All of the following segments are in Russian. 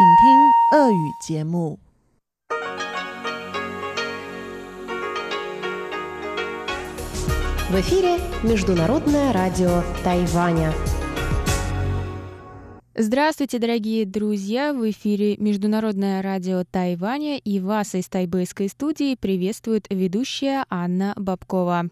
请听俄语节目。В эфире Международное радио Тайваня. Здравствуйте, дорогие друзья! В эфире Международное радио Тайваня и вас из тайбэйской студии приветствует ведущая Анна Бабкова.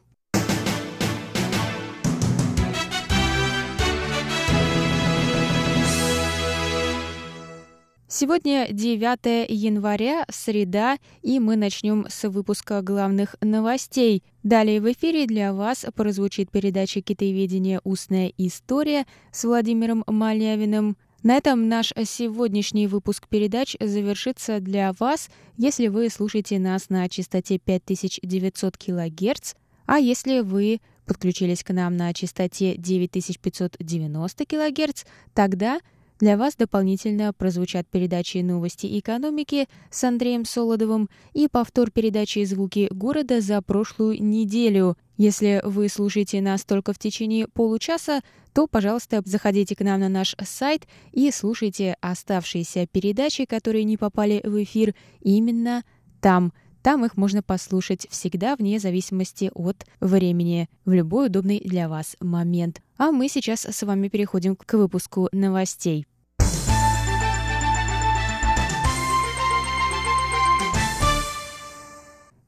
Сегодня 9 января, среда, и мы начнем с выпуска главных новостей. Далее в эфире для вас прозвучит передача «Китаеведение. Устная история» с Владимиром Малявиным. На этом наш сегодняшний выпуск передач завершится для вас, если вы слушаете нас на частоте 5900 кГц, а если вы подключились к нам на частоте 9590 кГц, тогда – для вас дополнительно прозвучат передачи «Новости экономики» с Андреем Солодовым и повтор передачи «Звуки города» за прошлую неделю. Если вы слушаете нас только в течение получаса, то, пожалуйста, заходите к нам на наш сайт и слушайте оставшиеся передачи, которые не попали в эфир, именно там. Там их можно послушать всегда вне зависимости от времени, в любой удобный для вас момент. А мы сейчас с вами переходим к выпуску новостей.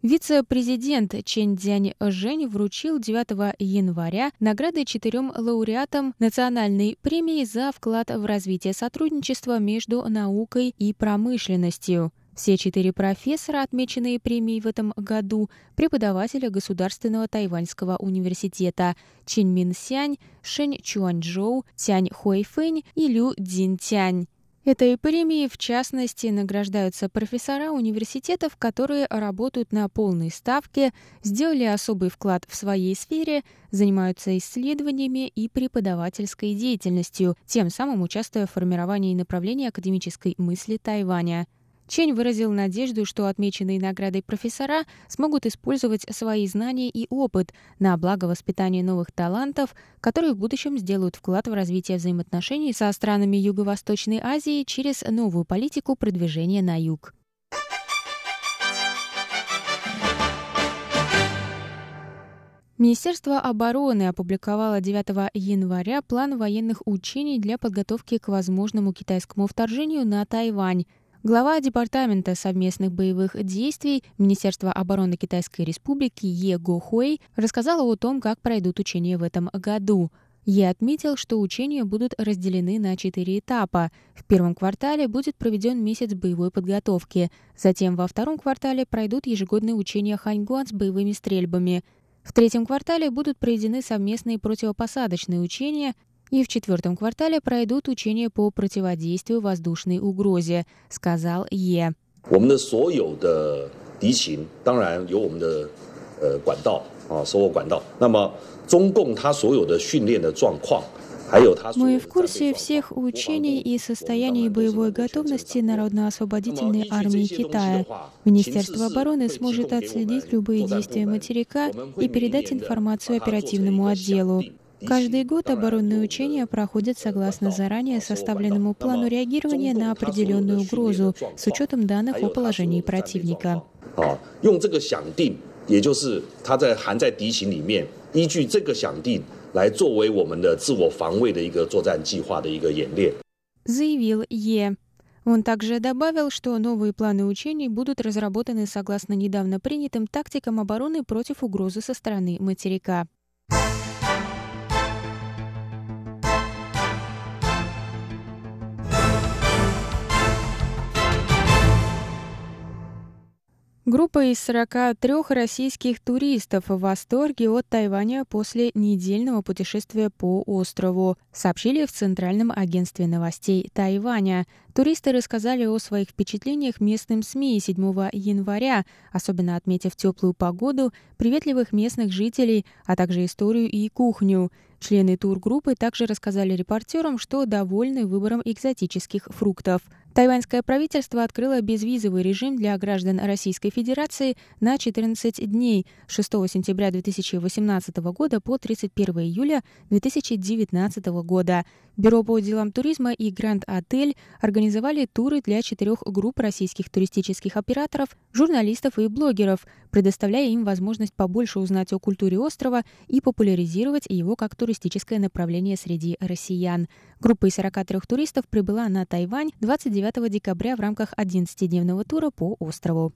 Вице-президент Чен Цзянь Жень вручил 9 января награды четырем лауреатам национальной премии за вклад в развитие сотрудничества между наукой и промышленностью. Все четыре профессора, отмеченные премией в этом году, преподаватели Государственного тайваньского университета Чин Мин Сянь, Шэнь Чуанчжоу, Тянь Хуэйфэнь и Лю Цзинтянь. Этой премией, в частности, награждаются профессора университетов, которые работают на полной ставке, сделали особый вклад в своей сфере, занимаются исследованиями и преподавательской деятельностью, тем самым участвуя в формировании направления академической мысли Тайваня – Чень выразил надежду, что отмеченные наградой профессора смогут использовать свои знания и опыт на благо воспитания новых талантов, которые в будущем сделают вклад в развитие взаимоотношений со странами Юго-Восточной Азии через новую политику продвижения на юг. Министерство обороны опубликовало 9 января план военных учений для подготовки к возможному китайскому вторжению на Тайвань – Глава Департамента совместных боевых действий Министерства обороны Китайской Республики Е Го Хуэй рассказала о том, как пройдут учения в этом году. Е отметил, что учения будут разделены на четыре этапа. В первом квартале будет проведен месяц боевой подготовки. Затем во втором квартале пройдут ежегодные учения Ханьгуан с боевыми стрельбами. В третьем квартале будут проведены совместные противопосадочные учения и в четвертом квартале пройдут учения по противодействию воздушной угрозе, сказал Е. 我们的所有的敌情当然有我们的呃管道啊，所有管道。那么中共它所有的训练的状况。Мы в курсе всех учений и состояний боевой готовности Народно-освободительной армии Китая. Министерство обороны сможет отследить любые действия материка и передать информацию оперативному отделу. Каждый год оборонные учения проходят согласно заранее составленному плану реагирования на определенную угрозу с учетом данных о положении противника. 用这个想定，也就是它在含在敌情里面，依据这个想定来作为我们的自我防卫的一个作战计划的一个演练。заявил Е. Он также добавил, что новые планы учений будут разработаны согласно недавно принятым тактикам обороны против угрозы со стороны материка. Группа из 43 российских туристов в восторге от Тайваня после недельного путешествия по острову, сообщили в Центральном агентстве новостей Тайваня. Туристы рассказали о своих впечатлениях местным СМИ 7 января, особенно отметив теплую погоду, приветливых местных жителей, а также историю и кухню. Члены тургруппы также рассказали репортерам, что довольны выбором экзотических фруктов. Тайваньское правительство открыло безвизовый режим для граждан Российской Федерации на 14 дней с 6 сентября 2018 года по 31 июля 2019 года. Бюро по делам туризма и Гранд Отель организовали туры для четырех групп российских туристических операторов, журналистов и блогеров, предоставляя им возможность побольше узнать о культуре острова и популяризировать его как туристическое направление среди россиян. Группа из 43 туристов прибыла на Тайвань 29 декабря в рамках 11-дневного тура по острову.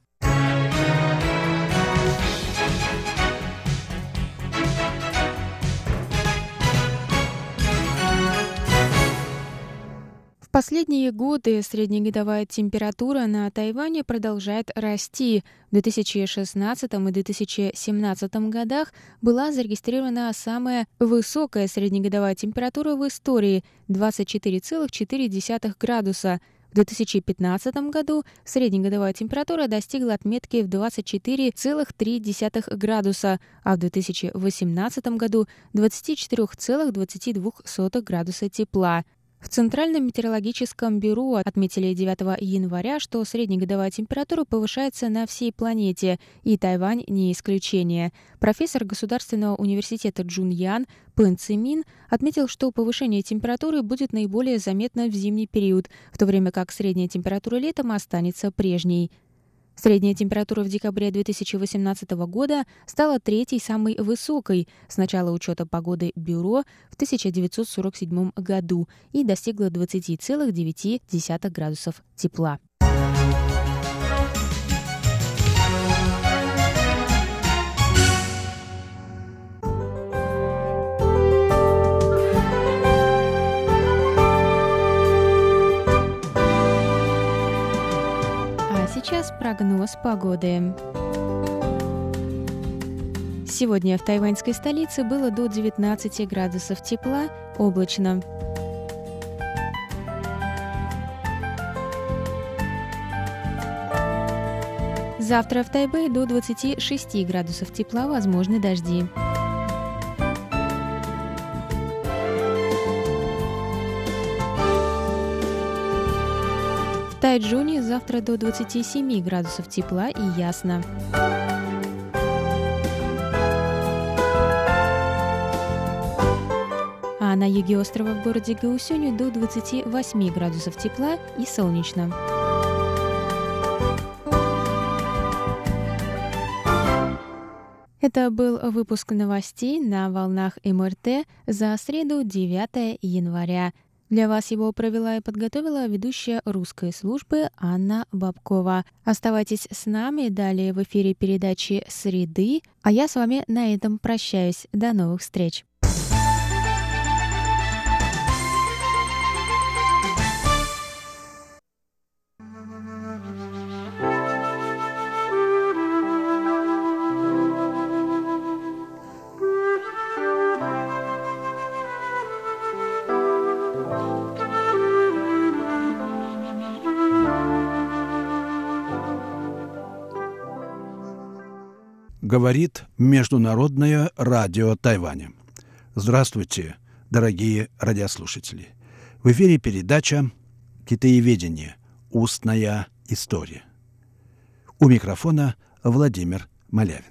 последние годы среднегодовая температура на Тайване продолжает расти. В 2016 и 2017 годах была зарегистрирована самая высокая среднегодовая температура в истории – 24,4 градуса. В 2015 году среднегодовая температура достигла отметки в 24,3 градуса, а в 2018 году – 24,22 градуса тепла. В Центральном метеорологическом бюро отметили 9 января, что среднегодовая температура повышается на всей планете, и Тайвань не исключение. Профессор Государственного университета Джун Ян Пэн Цимин отметил, что повышение температуры будет наиболее заметно в зимний период, в то время как средняя температура летом останется прежней. Средняя температура в декабре 2018 года стала третьей самой высокой с начала учета погоды Бюро в 1947 году и достигла 20,9 градусов тепла. Сейчас прогноз погоды. Сегодня в тайваньской столице было до 19 градусов тепла, облачно. Завтра в Тайбэе до 26 градусов тепла возможны дожди. Тайджуне завтра до 27 градусов тепла и ясно. А на юге острова в городе Гаусюню до 28 градусов тепла и солнечно. Это был выпуск новостей на волнах МРТ за среду 9 января. Для вас его провела и подготовила ведущая русской службы Анна Бабкова. Оставайтесь с нами, далее в эфире передачи «Среды», а я с вами на этом прощаюсь. До новых встреч! Говорит Международное радио Тайваня. Здравствуйте, дорогие радиослушатели. В эфире передача «Китаеведение. Устная история». У микрофона Владимир Малявин.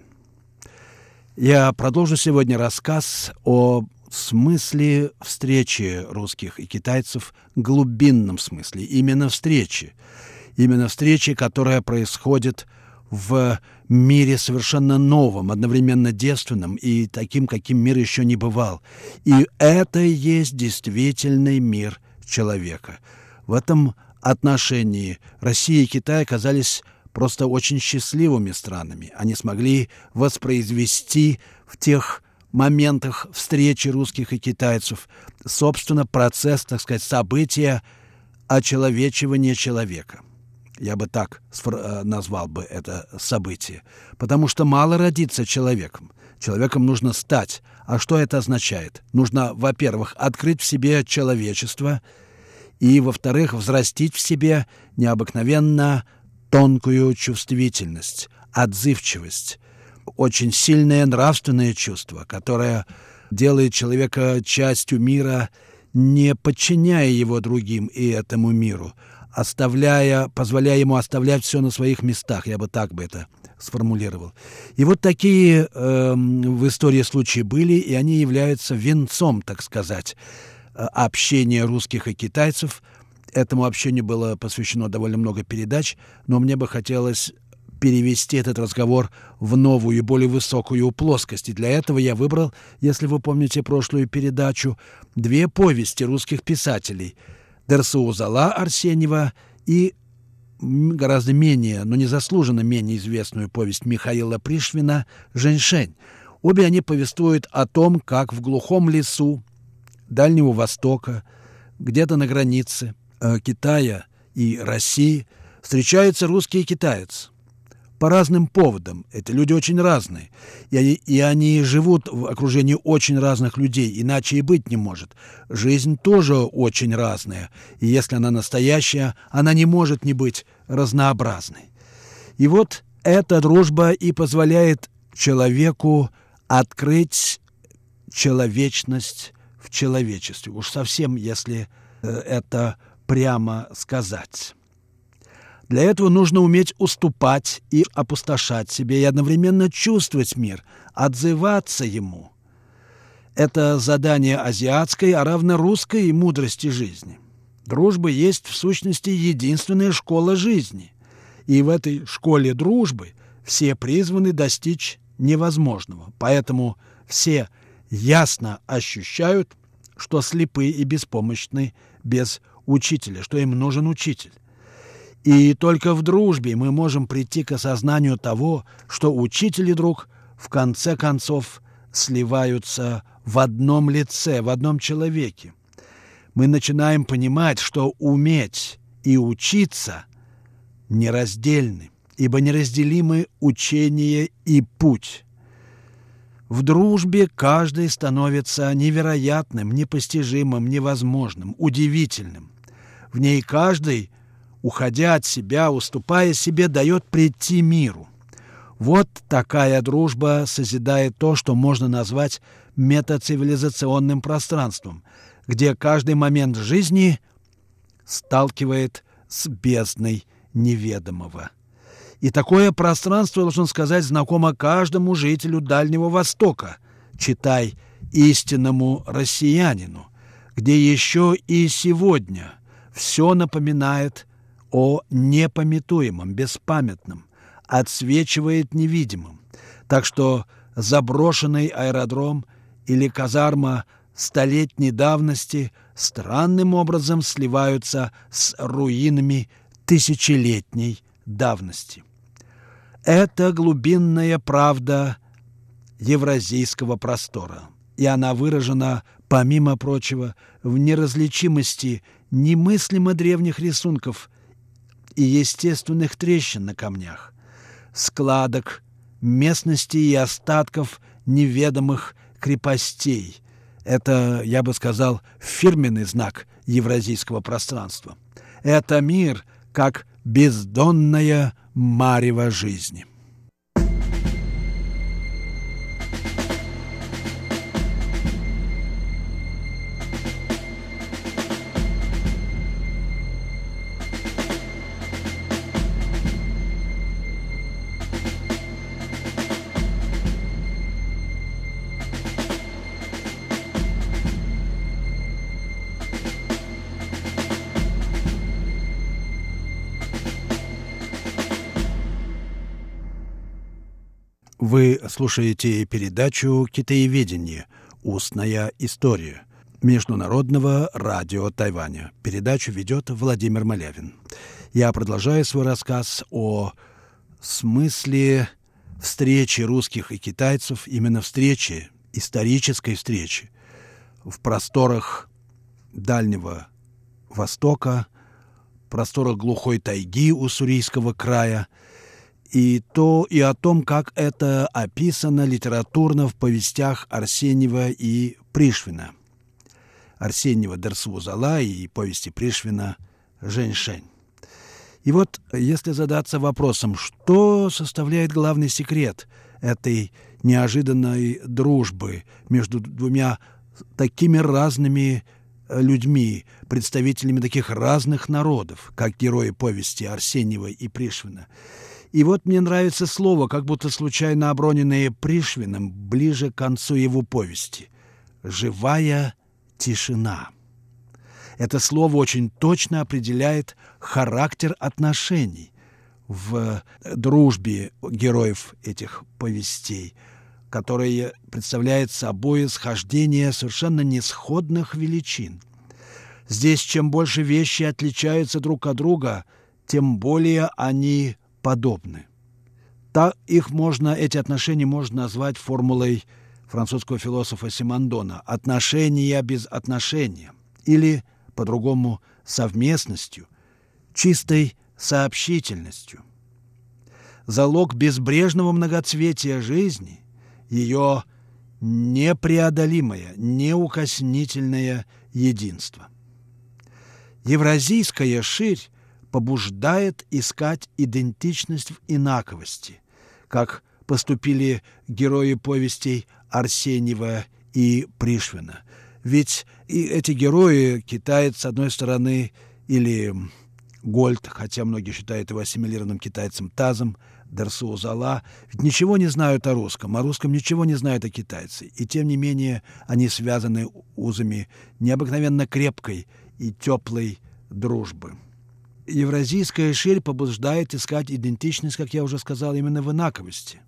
Я продолжу сегодня рассказ о смысле встречи русских и китайцев, глубинном смысле, именно встречи. Именно встречи, которая происходит в мире совершенно новом, одновременно девственном и таким, каким мир еще не бывал. И это и есть действительный мир человека. В этом отношении Россия и Китай оказались просто очень счастливыми странами. Они смогли воспроизвести в тех моментах встречи русских и китайцев, собственно, процесс, так сказать, события очеловечивания человека – я бы так э, назвал бы это событие. Потому что мало родиться человеком. Человеком нужно стать. А что это означает? Нужно, во-первых, открыть в себе человечество, и, во-вторых, взрастить в себе необыкновенно тонкую чувствительность, отзывчивость, очень сильное нравственное чувство, которое делает человека частью мира, не подчиняя его другим и этому миру, оставляя, позволяя ему оставлять все на своих местах, я бы так бы это сформулировал. И вот такие э, в истории случаи были, и они являются венцом, так сказать, э, общения русских и китайцев. Этому общению было посвящено довольно много передач, но мне бы хотелось перевести этот разговор в новую и более высокую плоскость. И для этого я выбрал, если вы помните прошлую передачу, две повести русских писателей Дерсаузала Арсеньева и гораздо менее, но незаслуженно менее известную повесть Михаила Пришвина «Женьшень». Обе они повествуют о том, как в глухом лесу Дальнего Востока, где-то на границе э, Китая и России, встречаются русский китаец по разным поводам. Это люди очень разные. И и они живут в окружении очень разных людей, иначе и быть не может. Жизнь тоже очень разная. И если она настоящая, она не может не быть разнообразной. И вот эта дружба и позволяет человеку открыть человечность в человечестве. Уж совсем, если э, это прямо сказать. Для этого нужно уметь уступать и опустошать себе, и одновременно чувствовать мир, отзываться ему. Это задание азиатской, а равно русской мудрости жизни. Дружба есть, в сущности, единственная школа жизни. И в этой школе дружбы все призваны достичь невозможного. Поэтому все ясно ощущают, что слепы и беспомощны без учителя, что им нужен учитель. И только в дружбе мы можем прийти к осознанию того, что учитель и друг в конце концов сливаются в одном лице, в одном человеке. Мы начинаем понимать, что уметь и учиться нераздельны, ибо неразделимы учение и путь. В дружбе каждый становится невероятным, непостижимым, невозможным, удивительным. В ней каждый – уходя от себя, уступая себе, дает прийти миру. Вот такая дружба созидает то, что можно назвать метацивилизационным пространством, где каждый момент жизни сталкивает с бездной неведомого. И такое пространство, должен сказать, знакомо каждому жителю Дальнего Востока, читай истинному россиянину, где еще и сегодня все напоминает о непометуемом, беспамятном, отсвечивает невидимым. Так что заброшенный аэродром или казарма столетней давности странным образом сливаются с руинами тысячелетней давности. Это глубинная правда евразийского простора, и она выражена, помимо прочего, в неразличимости немыслимо древних рисунков и естественных трещин на камнях, складок, местности и остатков неведомых крепостей. Это, я бы сказал, фирменный знак евразийского пространства. Это мир как бездонная марево жизни. Слушаете передачу «Китаеведение. Устная история» Международного радио Тайваня. Передачу ведет Владимир Малявин. Я продолжаю свой рассказ о смысле встречи русских и китайцев, именно встречи, исторической встречи в просторах Дальнего Востока, просторах глухой тайги у Сурийского края – и то и о том, как это описано литературно в повестях Арсеньева и Пришвина. Арсеньева «Дерсвузала» и повести Пришвина «Женьшень». И вот если задаться вопросом, что составляет главный секрет этой неожиданной дружбы между двумя такими разными людьми, представителями таких разных народов, как герои повести Арсеньева и Пришвина. И вот мне нравится слово, как будто случайно оброненное Пришвиным ближе к концу его повести. «Живая тишина». Это слово очень точно определяет характер отношений в дружбе героев этих повестей, которые представляют собой схождение совершенно несходных величин. Здесь чем больше вещи отличаются друг от друга, тем более они подобны. Так их можно, эти отношения можно назвать формулой французского философа Симондона «отношения без отношения» или, по-другому, совместностью, чистой сообщительностью. Залог безбрежного многоцветия жизни – ее непреодолимое, неукоснительное единство. Евразийская ширь побуждает искать идентичность в инаковости, как поступили герои повестей Арсеньева и Пришвина. Ведь и эти герои, китаец, с одной стороны, или Гольд, хотя многие считают его ассимилированным китайцем Тазом, Дерсу Зала, ведь ничего не знают о русском, о русском ничего не знают о китайце. И тем не менее они связаны узами необыкновенно крепкой и теплой дружбы евразийская ширь побуждает искать идентичность, как я уже сказал, именно в инаковости.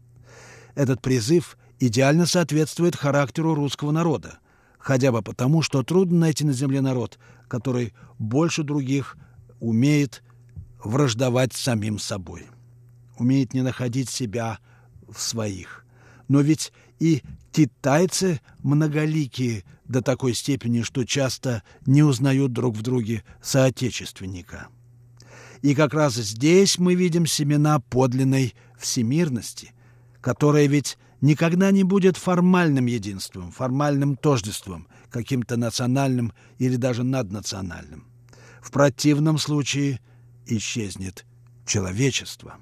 Этот призыв идеально соответствует характеру русского народа, хотя бы потому, что трудно найти на земле народ, который больше других умеет враждовать самим собой, умеет не находить себя в своих. Но ведь и китайцы многоликие до такой степени, что часто не узнают друг в друге соотечественника – и как раз здесь мы видим семена подлинной всемирности, которая ведь никогда не будет формальным единством, формальным тождеством, каким-то национальным или даже наднациональным. В противном случае исчезнет человечество.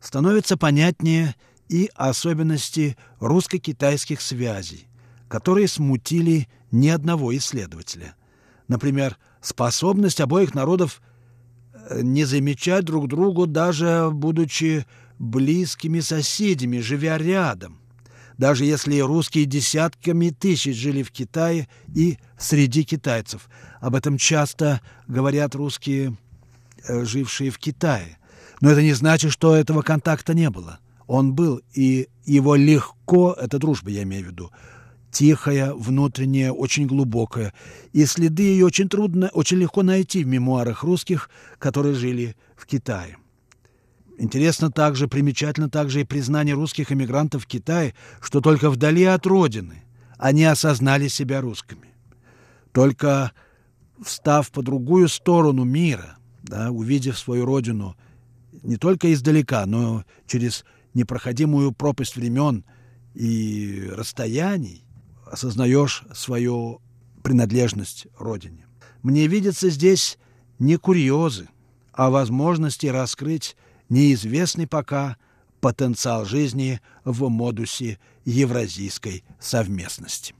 Становится понятнее и особенности русско-китайских связей, которые смутили ни одного исследователя. Например, способность обоих народов не замечать друг другу, даже будучи близкими соседями, живя рядом. Даже если русские десятками тысяч жили в Китае и среди китайцев. Об этом часто говорят русские, э, жившие в Китае. Но это не значит, что этого контакта не было. Он был, и его легко, это дружба, я имею в виду, тихая, внутренняя, очень глубокая, и следы ее очень трудно, очень легко найти в мемуарах русских, которые жили в Китае. Интересно также, примечательно также и признание русских эмигрантов в Китае, что только вдали от родины они осознали себя русскими. Только встав по другую сторону мира, да, увидев свою родину не только издалека, но через непроходимую пропасть времен и расстояний, осознаешь свою принадлежность Родине. Мне видятся здесь не курьезы, а возможности раскрыть неизвестный пока потенциал жизни в модусе евразийской совместности.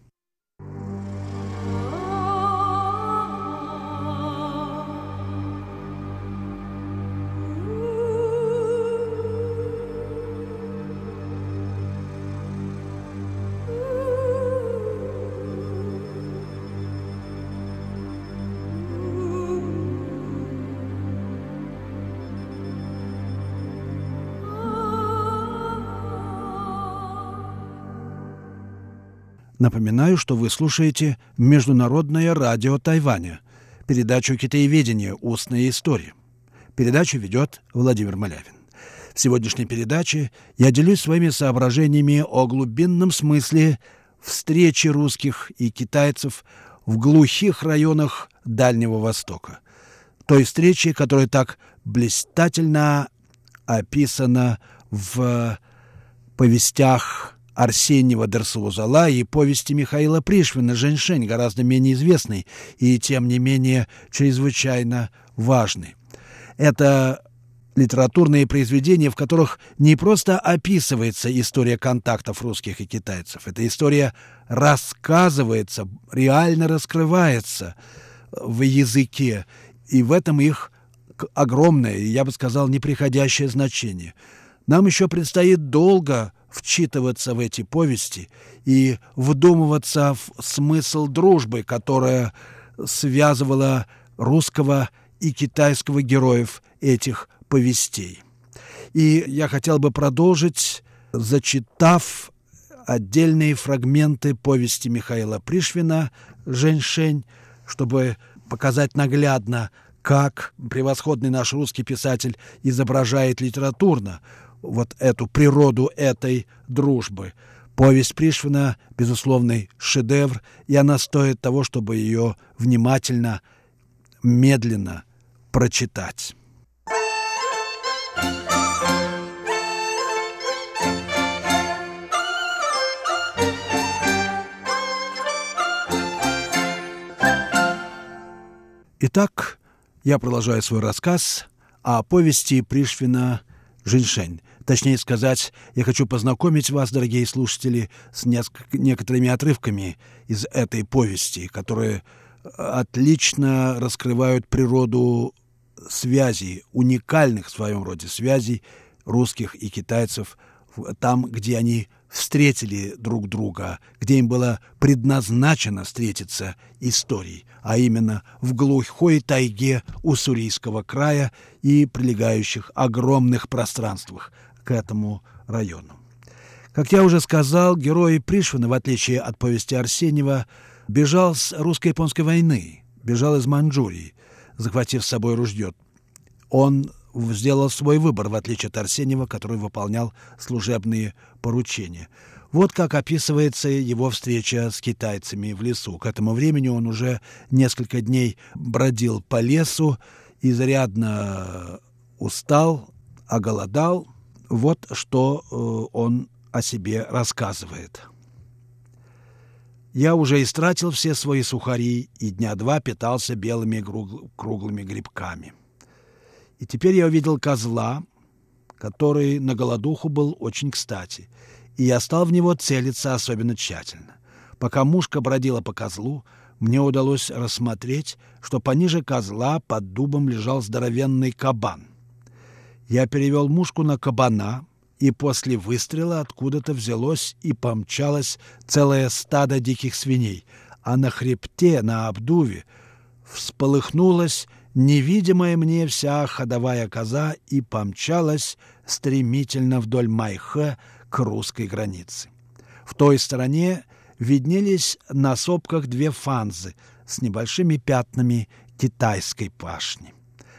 Напоминаю, что вы слушаете Международное радио Тайваня, передачу «Китаеведение. Устная история». Передачу ведет Владимир Малявин. В сегодняшней передаче я делюсь своими соображениями о глубинном смысле встречи русских и китайцев в глухих районах Дальнего Востока. Той встречи, которая так блистательно описана в повестях Арсеньева Дерсаузала и повести Михаила Пришвина «Женьшень», гораздо менее известный и, тем не менее, чрезвычайно важный. Это литературные произведения, в которых не просто описывается история контактов русских и китайцев, эта история рассказывается, реально раскрывается в языке, и в этом их огромное, я бы сказал, неприходящее значение. Нам еще предстоит долго вчитываться в эти повести и вдумываться в смысл дружбы, которая связывала русского и китайского героев этих повестей. И я хотел бы продолжить, зачитав отдельные фрагменты повести Михаила Пришвина «Женьшень», чтобы показать наглядно, как превосходный наш русский писатель изображает литературно вот эту природу этой дружбы. Повесть Пришвина – безусловный шедевр, и она стоит того, чтобы ее внимательно, медленно прочитать. Итак, я продолжаю свой рассказ о повести Пришвина «Женьшень». Точнее сказать, я хочу познакомить вас, дорогие слушатели, с некоторыми отрывками из этой повести, которые отлично раскрывают природу связей, уникальных в своем роде связей русских и китайцев там, где они встретили друг друга, где им было предназначено встретиться историей, а именно в глухой тайге Уссурийского края и прилегающих огромных пространствах к этому району. Как я уже сказал, герой Пришвина, в отличие от повести Арсеньева, бежал с русско-японской войны, бежал из Манчжурии, захватив с собой ружье. Он сделал свой выбор, в отличие от Арсеньева, который выполнял служебные поручения. Вот как описывается его встреча с китайцами в лесу. К этому времени он уже несколько дней бродил по лесу, изрядно устал, оголодал. Вот что э, он о себе рассказывает. Я уже истратил все свои сухари и дня два питался белыми круглыми грибками. И теперь я увидел козла, который на голодуху был очень кстати, и я стал в него целиться особенно тщательно. Пока мушка бродила по козлу, мне удалось рассмотреть, что пониже козла под дубом лежал здоровенный кабан. Я перевел мушку на кабана, и после выстрела откуда-то взялось и помчалось целое стадо диких свиней, а на хребте, на обдуве, всполыхнулось невидимая мне вся ходовая коза и помчалась стремительно вдоль Майхэ к русской границе. В той стороне виднелись на сопках две фанзы с небольшими пятнами китайской пашни.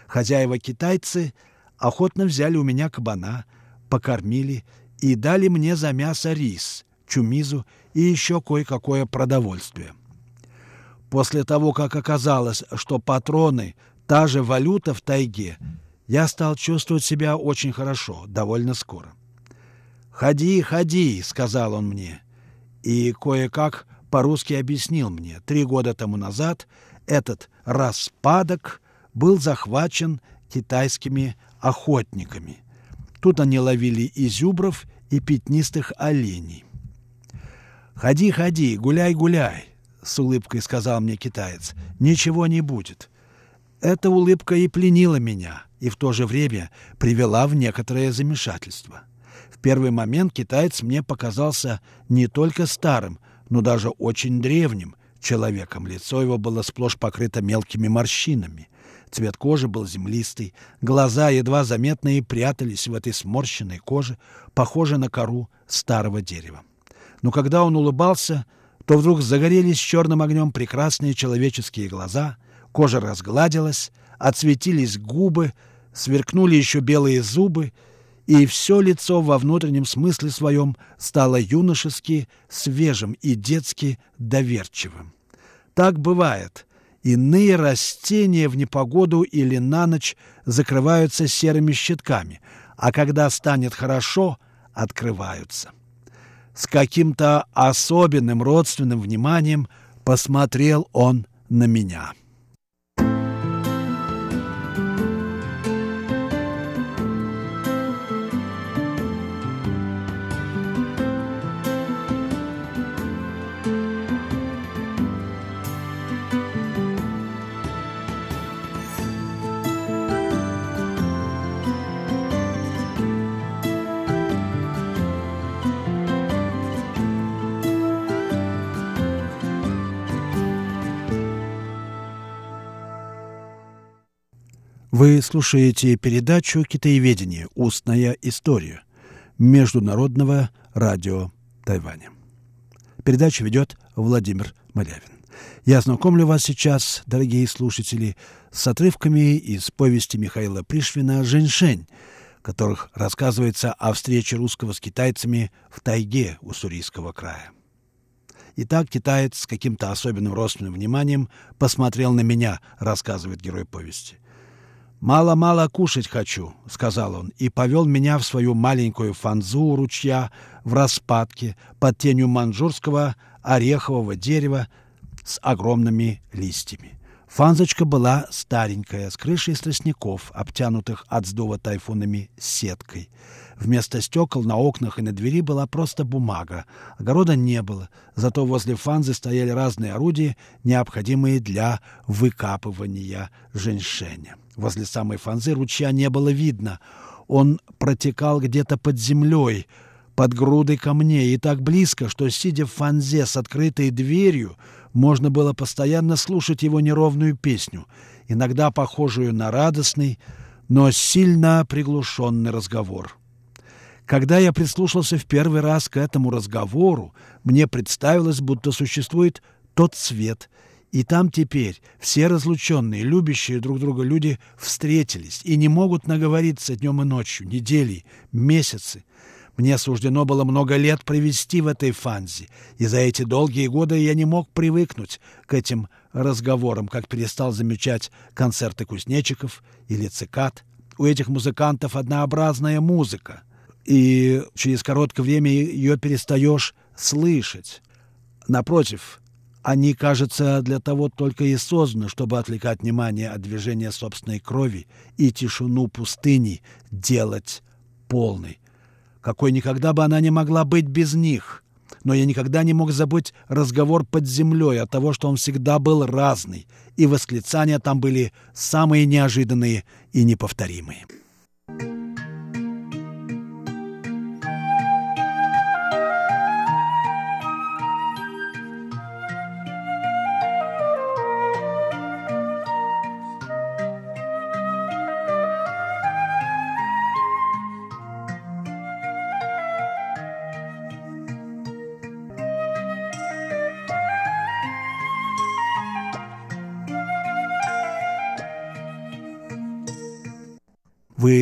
Хозяева-китайцы охотно взяли у меня кабана, покормили и дали мне за мясо рис, чумизу и еще кое-какое продовольствие. После того, как оказалось, что патроны та же валюта в тайге, я стал чувствовать себя очень хорошо, довольно скоро. «Ходи, ходи», — сказал он мне, и кое-как по-русски объяснил мне. Три года тому назад этот распадок был захвачен китайскими охотниками. Тут они ловили изюбров и пятнистых оленей. «Ходи, ходи, гуляй, гуляй», — с улыбкой сказал мне китаец. «Ничего не будет. Эта улыбка и пленила меня, и в то же время привела в некоторое замешательство. В первый момент китаец мне показался не только старым, но даже очень древним человеком. Лицо его было сплошь покрыто мелкими морщинами. Цвет кожи был землистый, глаза едва заметные прятались в этой сморщенной коже, похожей на кору старого дерева. Но когда он улыбался, то вдруг загорелись черным огнем прекрасные человеческие глаза — Кожа разгладилась, отсветились губы, сверкнули еще белые зубы, и все лицо во внутреннем смысле своем стало юношески свежим и детски доверчивым. Так бывает. Иные растения в непогоду или на ночь закрываются серыми щитками, а когда станет хорошо, открываются. С каким-то особенным родственным вниманием посмотрел он на меня. Вы слушаете передачу «Китаеведение. Устная история» Международного радио Тайваня. Передачу ведет Владимир Малявин. Я знакомлю вас сейчас, дорогие слушатели, с отрывками из повести Михаила Пришвина «Женьшень», которых рассказывается о встрече русского с китайцами в тайге у Сурийского края. Итак, китаец с каким-то особенным родственным вниманием посмотрел на меня, рассказывает герой повести. «Мало-мало кушать хочу», — сказал он, и повел меня в свою маленькую фанзу у ручья в распадке под тенью манжурского орехового дерева с огромными листьями. Фанзочка была старенькая, с крышей из тростников, обтянутых от сдува тайфунами сеткой. Вместо стекол на окнах и на двери была просто бумага. Огорода не было, зато возле фанзы стояли разные орудия, необходимые для выкапывания женьшеня. Возле самой фанзы ручья не было видно. Он протекал где-то под землей, под грудой камней, и так близко, что, сидя в фанзе с открытой дверью, можно было постоянно слушать его неровную песню, иногда похожую на радостный, но сильно приглушенный разговор. Когда я прислушался в первый раз к этому разговору, мне представилось, будто существует тот свет, и там теперь все разлученные, любящие друг друга люди встретились и не могут наговориться днем и ночью, недели, месяцы, мне суждено было много лет провести в этой фанзе, и за эти долгие годы я не мог привыкнуть к этим разговорам, как перестал замечать концерты кузнечиков или цикад. У этих музыкантов однообразная музыка, и через короткое время ее перестаешь слышать. Напротив, они, кажется, для того только и созданы, чтобы отвлекать внимание от движения собственной крови и тишину пустыни делать полной какой никогда бы она не могла быть без них. Но я никогда не мог забыть разговор под землей от того, что он всегда был разный, и восклицания там были самые неожиданные и неповторимые.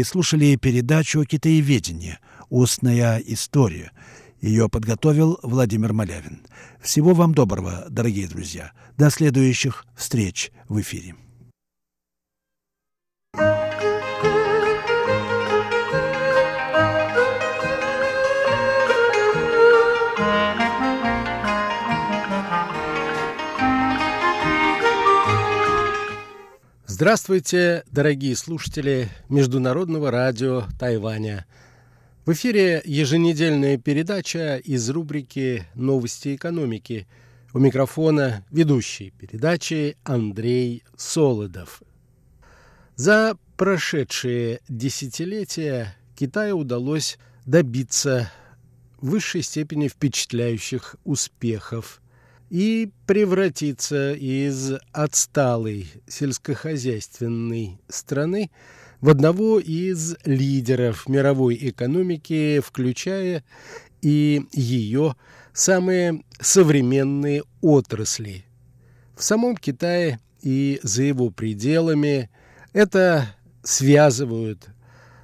Слушали передачу «Китаеведение. Устная история». Ее подготовил Владимир Малявин. Всего вам доброго, дорогие друзья. До следующих встреч в эфире. Здравствуйте, дорогие слушатели Международного радио Тайваня. В эфире еженедельная передача из рубрики «Новости экономики». У микрофона ведущий передачи Андрей Солодов. За прошедшие десятилетия Китаю удалось добиться высшей степени впечатляющих успехов – и превратиться из отсталой сельскохозяйственной страны в одного из лидеров мировой экономики, включая и ее самые современные отрасли. В самом Китае и за его пределами это связывают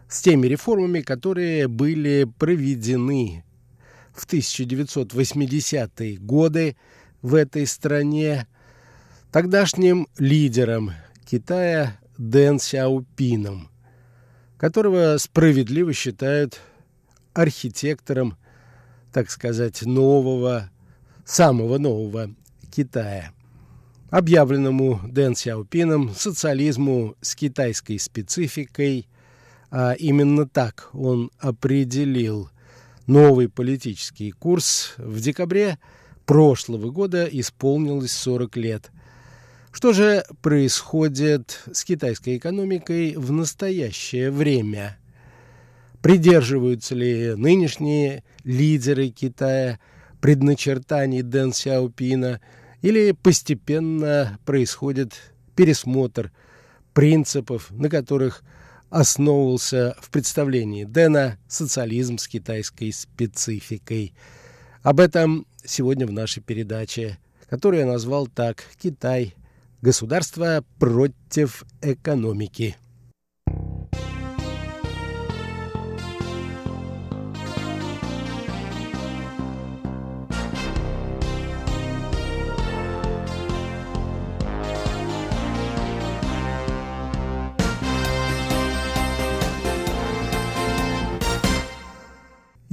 с теми реформами, которые были проведены в 1980-е годы в этой стране тогдашним лидером Китая Дэн Сяопином, которого справедливо считают архитектором, так сказать, нового, самого нового Китая, объявленному Дэн Сяопином социализму с китайской спецификой, а именно так он определил новый политический курс в декабре прошлого года исполнилось 40 лет. Что же происходит с китайской экономикой в настоящее время? Придерживаются ли нынешние лидеры Китая предначертаний Дэн Сяопина или постепенно происходит пересмотр принципов, на которых основывался в представлении Дэна социализм с китайской спецификой. Об этом сегодня в нашей передаче, которую я назвал так «Китай. Государство против экономики».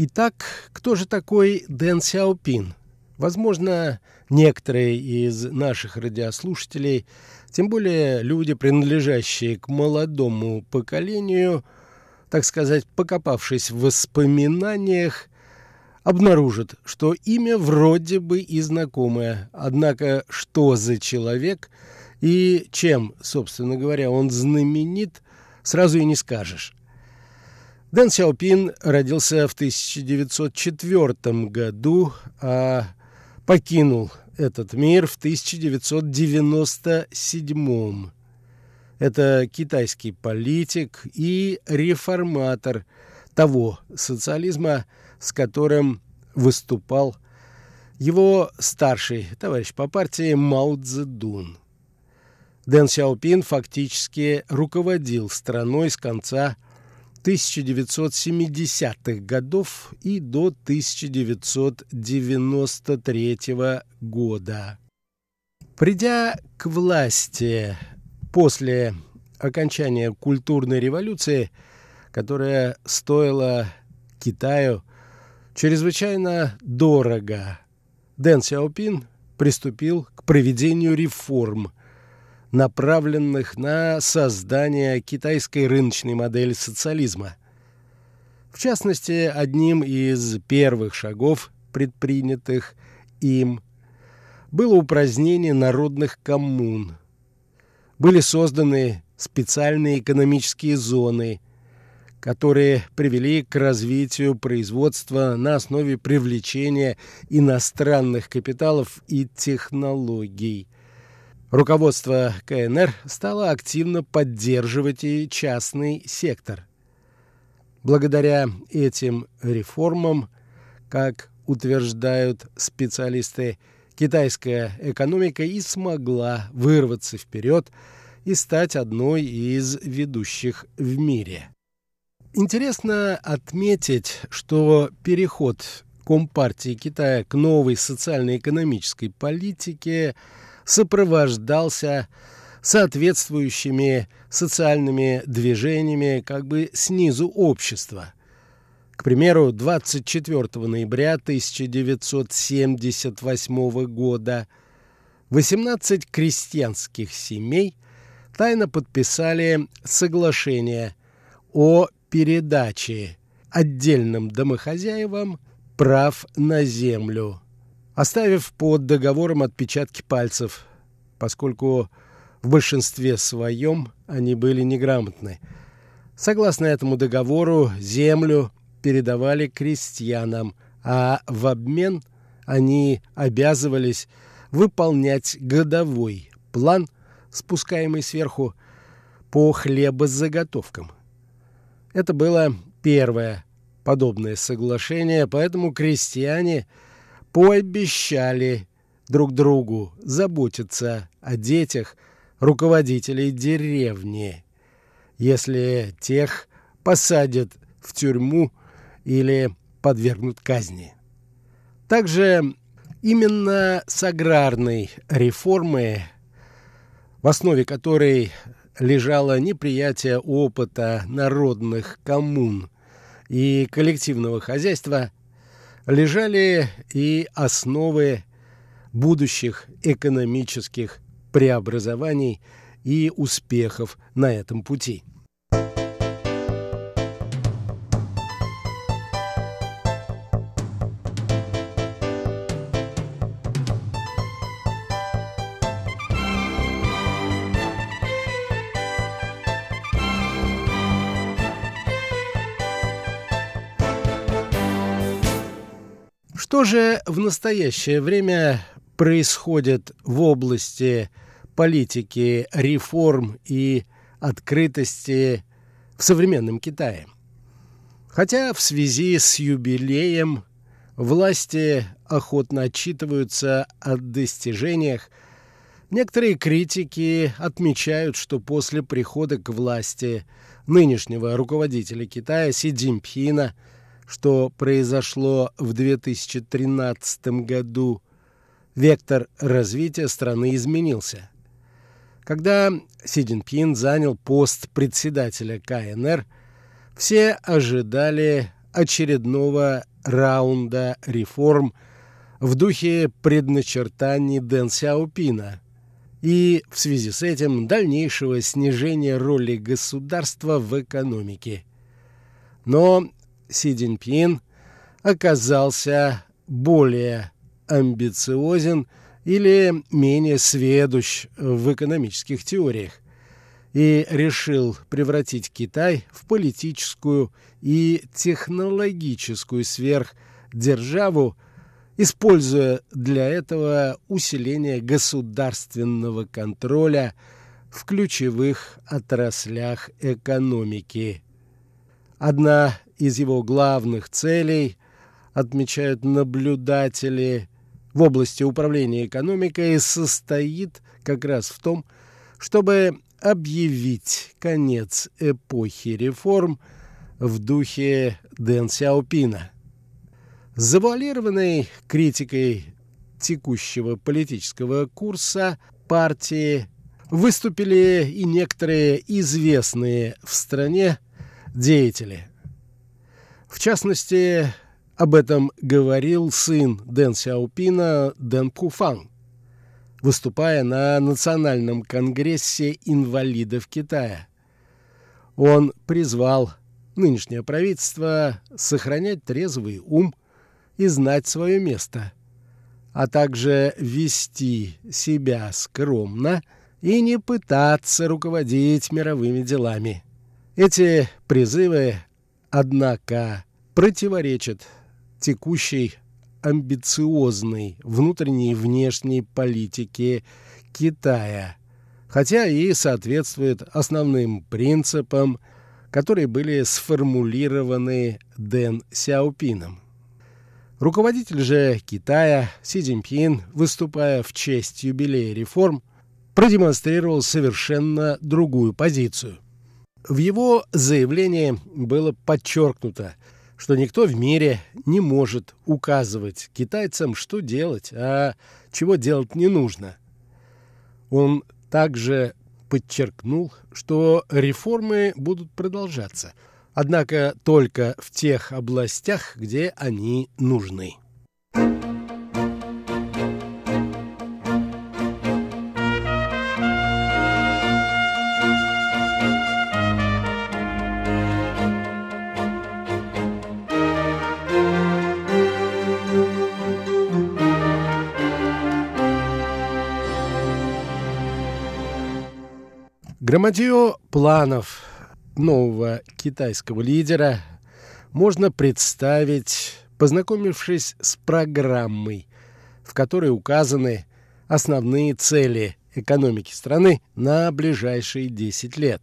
Итак, кто же такой Дэн Сяопин? Возможно, некоторые из наших радиослушателей, тем более люди, принадлежащие к молодому поколению, так сказать, покопавшись в воспоминаниях, обнаружат, что имя вроде бы и знакомое, однако что за человек и чем, собственно говоря, он знаменит, сразу и не скажешь. Дэн Сяопин родился в 1904 году, а покинул этот мир в 1997. Это китайский политик и реформатор того социализма, с которым выступал его старший товарищ по партии Мао Цзэдун. Дэн Сяопин фактически руководил страной с конца 1970-х годов и до 1993 года. Придя к власти после окончания культурной революции, которая стоила Китаю чрезвычайно дорого, Дэн Сяопин приступил к проведению реформ – направленных на создание китайской рыночной модели социализма. В частности, одним из первых шагов, предпринятых им, было упразднение народных коммун. Были созданы специальные экономические зоны, которые привели к развитию производства на основе привлечения иностранных капиталов и технологий – Руководство КНР стало активно поддерживать и частный сектор. Благодаря этим реформам, как утверждают специалисты, китайская экономика и смогла вырваться вперед и стать одной из ведущих в мире. Интересно отметить, что переход Компартии Китая к новой социально-экономической политике – сопровождался соответствующими социальными движениями как бы снизу общества. К примеру, 24 ноября 1978 года 18 крестьянских семей тайно подписали соглашение о передаче отдельным домохозяевам прав на землю оставив под договором отпечатки пальцев, поскольку в большинстве своем они были неграмотны. Согласно этому договору, землю передавали крестьянам, а в обмен они обязывались выполнять годовой план, спускаемый сверху, по хлебозаготовкам. Это было первое подобное соглашение, поэтому крестьяне – пообещали друг другу заботиться о детях руководителей деревни, если тех посадят в тюрьму или подвергнут казни. Также именно с аграрной реформы, в основе которой лежало неприятие опыта народных коммун и коллективного хозяйства, лежали и основы будущих экономических преобразований и успехов на этом пути. Что же в настоящее время происходит в области политики реформ и открытости в современном Китае. Хотя в связи с юбилеем власти охотно отчитываются о достижениях, некоторые критики отмечают, что после прихода к власти нынешнего руководителя Китая Си Цзиньпина, что произошло в 2013 году, вектор развития страны изменился. Когда Си Цзиньпин занял пост председателя КНР – все ожидали очередного раунда реформ в духе предначертаний Дэн Сяопина и в связи с этим дальнейшего снижения роли государства в экономике. Но Си Цзиньпин оказался более амбициозен или менее сведущ в экономических теориях и решил превратить Китай в политическую и технологическую сверхдержаву, используя для этого усиление государственного контроля в ключевых отраслях экономики. Одна из его главных целей, отмечают наблюдатели в области управления экономикой, состоит как раз в том, чтобы объявить конец эпохи реформ в духе Дэн Сяопина. Завуалированной критикой текущего политического курса партии выступили и некоторые известные в стране деятели. В частности, об этом говорил сын Дэн Сяопина Дэн Куфан выступая на Национальном конгрессе инвалидов Китая. Он призвал нынешнее правительство сохранять трезвый ум и знать свое место, а также вести себя скромно и не пытаться руководить мировыми делами. Эти призывы, однако, противоречат текущей амбициозной внутренней и внешней политики Китая, хотя и соответствует основным принципам, которые были сформулированы Дэн Сяопином. Руководитель же Китая Си Цзиньпин, выступая в честь юбилея реформ, продемонстрировал совершенно другую позицию. В его заявлении было подчеркнуто – что никто в мире не может указывать китайцам, что делать, а чего делать не нужно. Он также подчеркнул, что реформы будут продолжаться, однако только в тех областях, где они нужны. Громадье планов нового китайского лидера можно представить, познакомившись с программой, в которой указаны основные цели экономики страны на ближайшие 10 лет.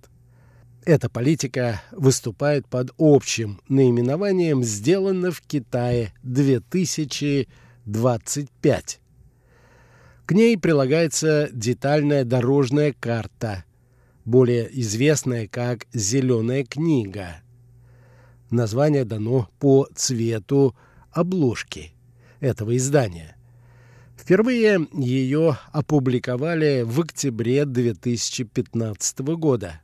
Эта политика выступает под общим наименованием «Сделано в Китае 2025». К ней прилагается детальная дорожная карта – более известная как «Зеленая книга». Название дано по цвету обложки этого издания. Впервые ее опубликовали в октябре 2015 года.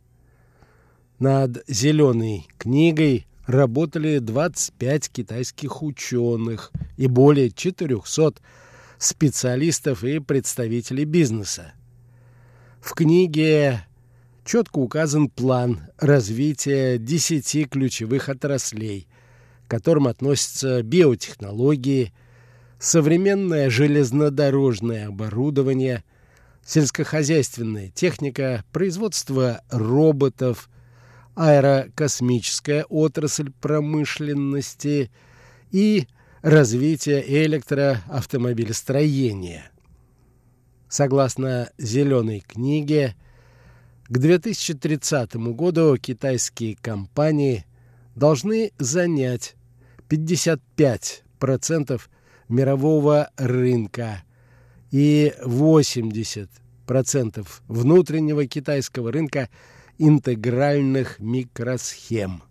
Над «Зеленой книгой» работали 25 китайских ученых и более 400 специалистов и представителей бизнеса. В книге четко указан план развития десяти ключевых отраслей, к которым относятся биотехнологии, современное железнодорожное оборудование, сельскохозяйственная техника, производство роботов, аэрокосмическая отрасль промышленности и развитие электроавтомобилестроения. Согласно «Зеленой книге», К 2030 году китайские компании должны занять 55% мирового рынка и 80% внутреннего китайского рынка интегральных микросхем.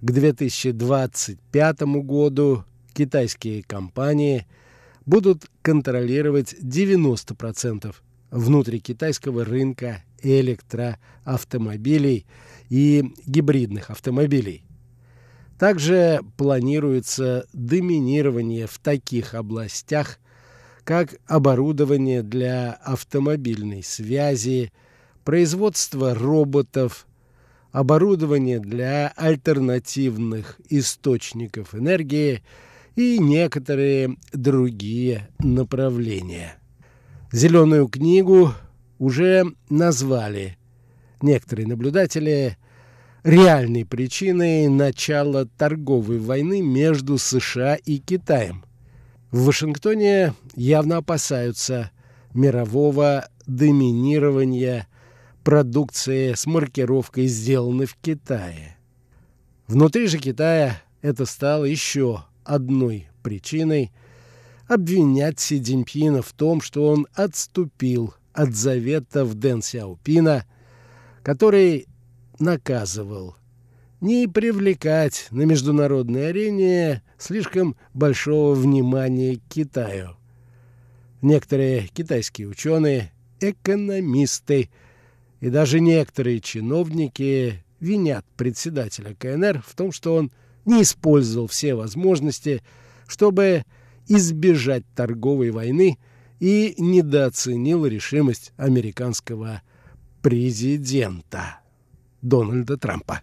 К 2025 году китайские компании будут контролировать 90% внутрикитайского рынка электроавтомобилей и гибридных автомобилей. Также планируется доминирование в таких областях, как оборудование для автомобильной связи, производство роботов, оборудование для альтернативных источников энергии и некоторые другие направления. Зеленую книгу уже назвали некоторые наблюдатели реальной причиной начала торговой войны между США и Китаем. В Вашингтоне явно опасаются мирового доминирования продукции с маркировкой «сделано в Китае». Внутри же Китая это стало еще одной причиной обвинять Си Цзиньпина в том, что он отступил от заветов Дэн Сяопина, который наказывал не привлекать на международной арене слишком большого внимания к Китаю. Некоторые китайские ученые, экономисты и даже некоторые чиновники винят председателя КНР в том, что он не использовал все возможности, чтобы избежать торговой войны и недооценил решимость американского президента Дональда Трампа.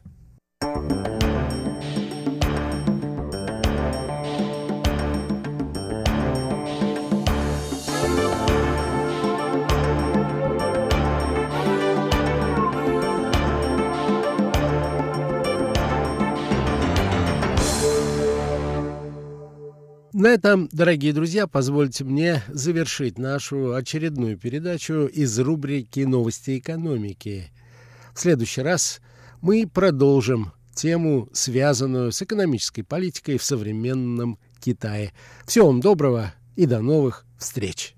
На этом, дорогие друзья, позвольте мне завершить нашу очередную передачу из рубрики «Новости экономики». В следующий раз мы продолжим тему, связанную с экономической политикой в современном Китае. Всего вам доброго и до новых встреч!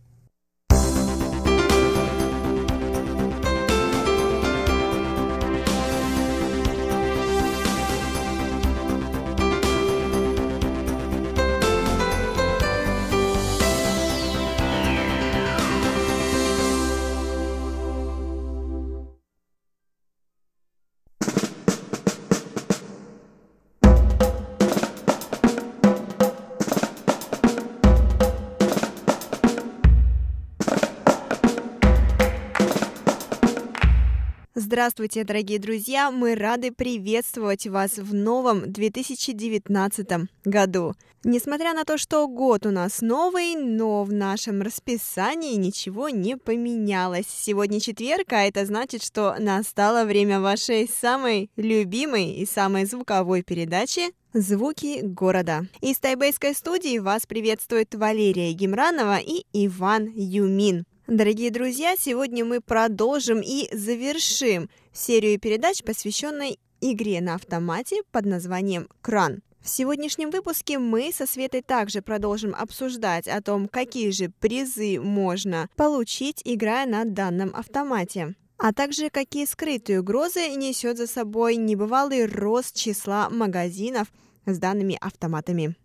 Здравствуйте, дорогие друзья! Мы рады приветствовать вас в новом 2019 году. Несмотря на то, что год у нас новый, но в нашем расписании ничего не поменялось. Сегодня четверг, а это значит, что настало время вашей самой любимой и самой звуковой передачи «Звуки города». Из тайбэйской студии вас приветствует Валерия Гимранова и Иван Юмин. Дорогие друзья, сегодня мы продолжим и завершим серию передач, посвященной игре на автомате под названием «Кран». В сегодняшнем выпуске мы со Светой также продолжим обсуждать о том, какие же призы можно получить, играя на данном автомате а также какие скрытые угрозы несет за собой небывалый рост числа магазинов с данными автоматами.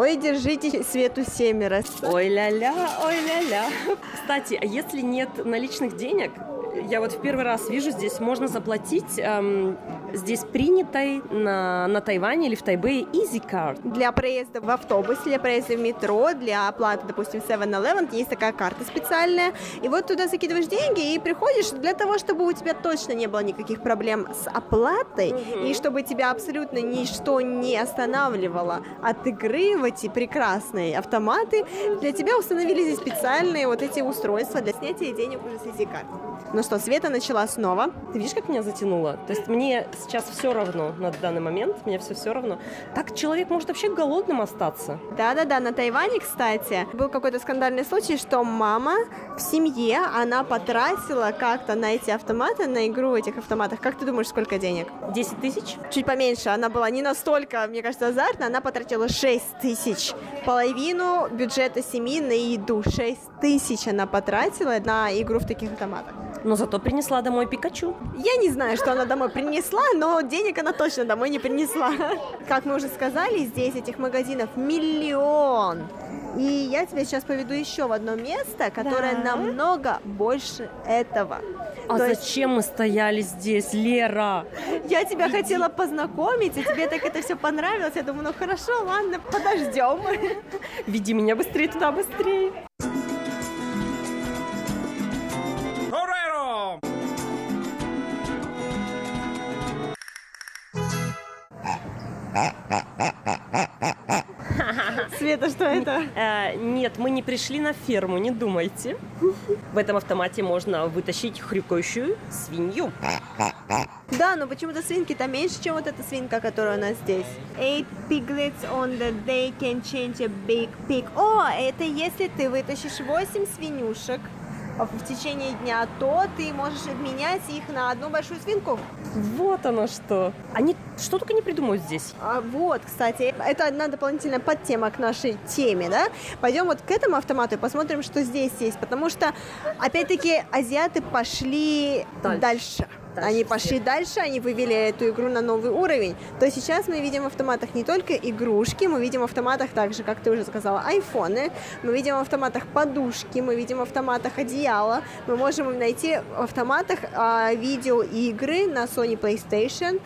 Ой, держите Свету семеро. Ой ля-ля, ой ля-ля. Кстати, а если нет наличных денег, я вот в первый раз вижу, здесь можно заплатить эм, здесь принятой на, на Тайване или в Тайбэе Easy Card. Для проезда в автобусе, для проезда в метро, для оплаты, допустим, 7-Eleven есть такая карта специальная. И вот туда закидываешь деньги и приходишь для того, чтобы у тебя точно не было никаких проблем с оплатой угу. и чтобы тебя абсолютно ничто не останавливало от игры в эти прекрасные автоматы. Для тебя установили здесь специальные вот эти устройства для снятия денег уже с Easy Card. Ну что, Света начала снова. Ты видишь, как меня затянуло? То есть мне сейчас все равно на данный момент, мне все все равно. Так человек может вообще голодным остаться. Да-да-да, на Тайване, кстати, был какой-то скандальный случай, что мама в семье, она потратила как-то на эти автоматы, на игру в этих автоматах. Как ты думаешь, сколько денег? 10 тысяч? Чуть поменьше. Она была не настолько, мне кажется, азартна. Она потратила 6 тысяч. Половину бюджета семьи на еду. 6 тысяч она потратила на игру в таких автоматах. Но зато принесла домой Пикачу. Я не знаю, что она домой принесла, но денег она точно домой не принесла. Как мы уже сказали, здесь этих магазинов миллион. И я тебя сейчас поведу еще в одно место, которое Да. намного больше этого. А То есть зачем мы стояли здесь, Лера? я тебя хотела познакомить, и тебе так это все понравилось. Я думаю, ну хорошо, ладно, подождем. Веди меня быстрее туда, быстрее. Света, что это? Э, нет, мы не пришли на ферму, не думайте. В этом автомате можно вытащить хрюкающую свинью. Да, но почему-то свинки-то меньше, чем вот эта свинка, которая у нас здесь. Eight piglets on the day can change a big pig. О, это если ты вытащишь 8 свинюшек в течение дня, то ты можешь обменять их на одну большую свинку. Вот оно что. Они что только не придумают здесь. А вот, кстати, это одна дополнительная подтема к нашей теме, да? Пойдем вот к этому автомату и посмотрим, что здесь есть, потому что, опять-таки, азиаты пошли Дальше. дальше. Они пошли дальше, они вывели эту игру на новый уровень. То сейчас мы видим в автоматах не только игрушки, мы видим в автоматах также, как ты уже сказала, айфоны, мы видим в автоматах подушки, мы видим в автоматах одеяло, мы можем найти в автоматах а, видеоигры на Sony PlayStation,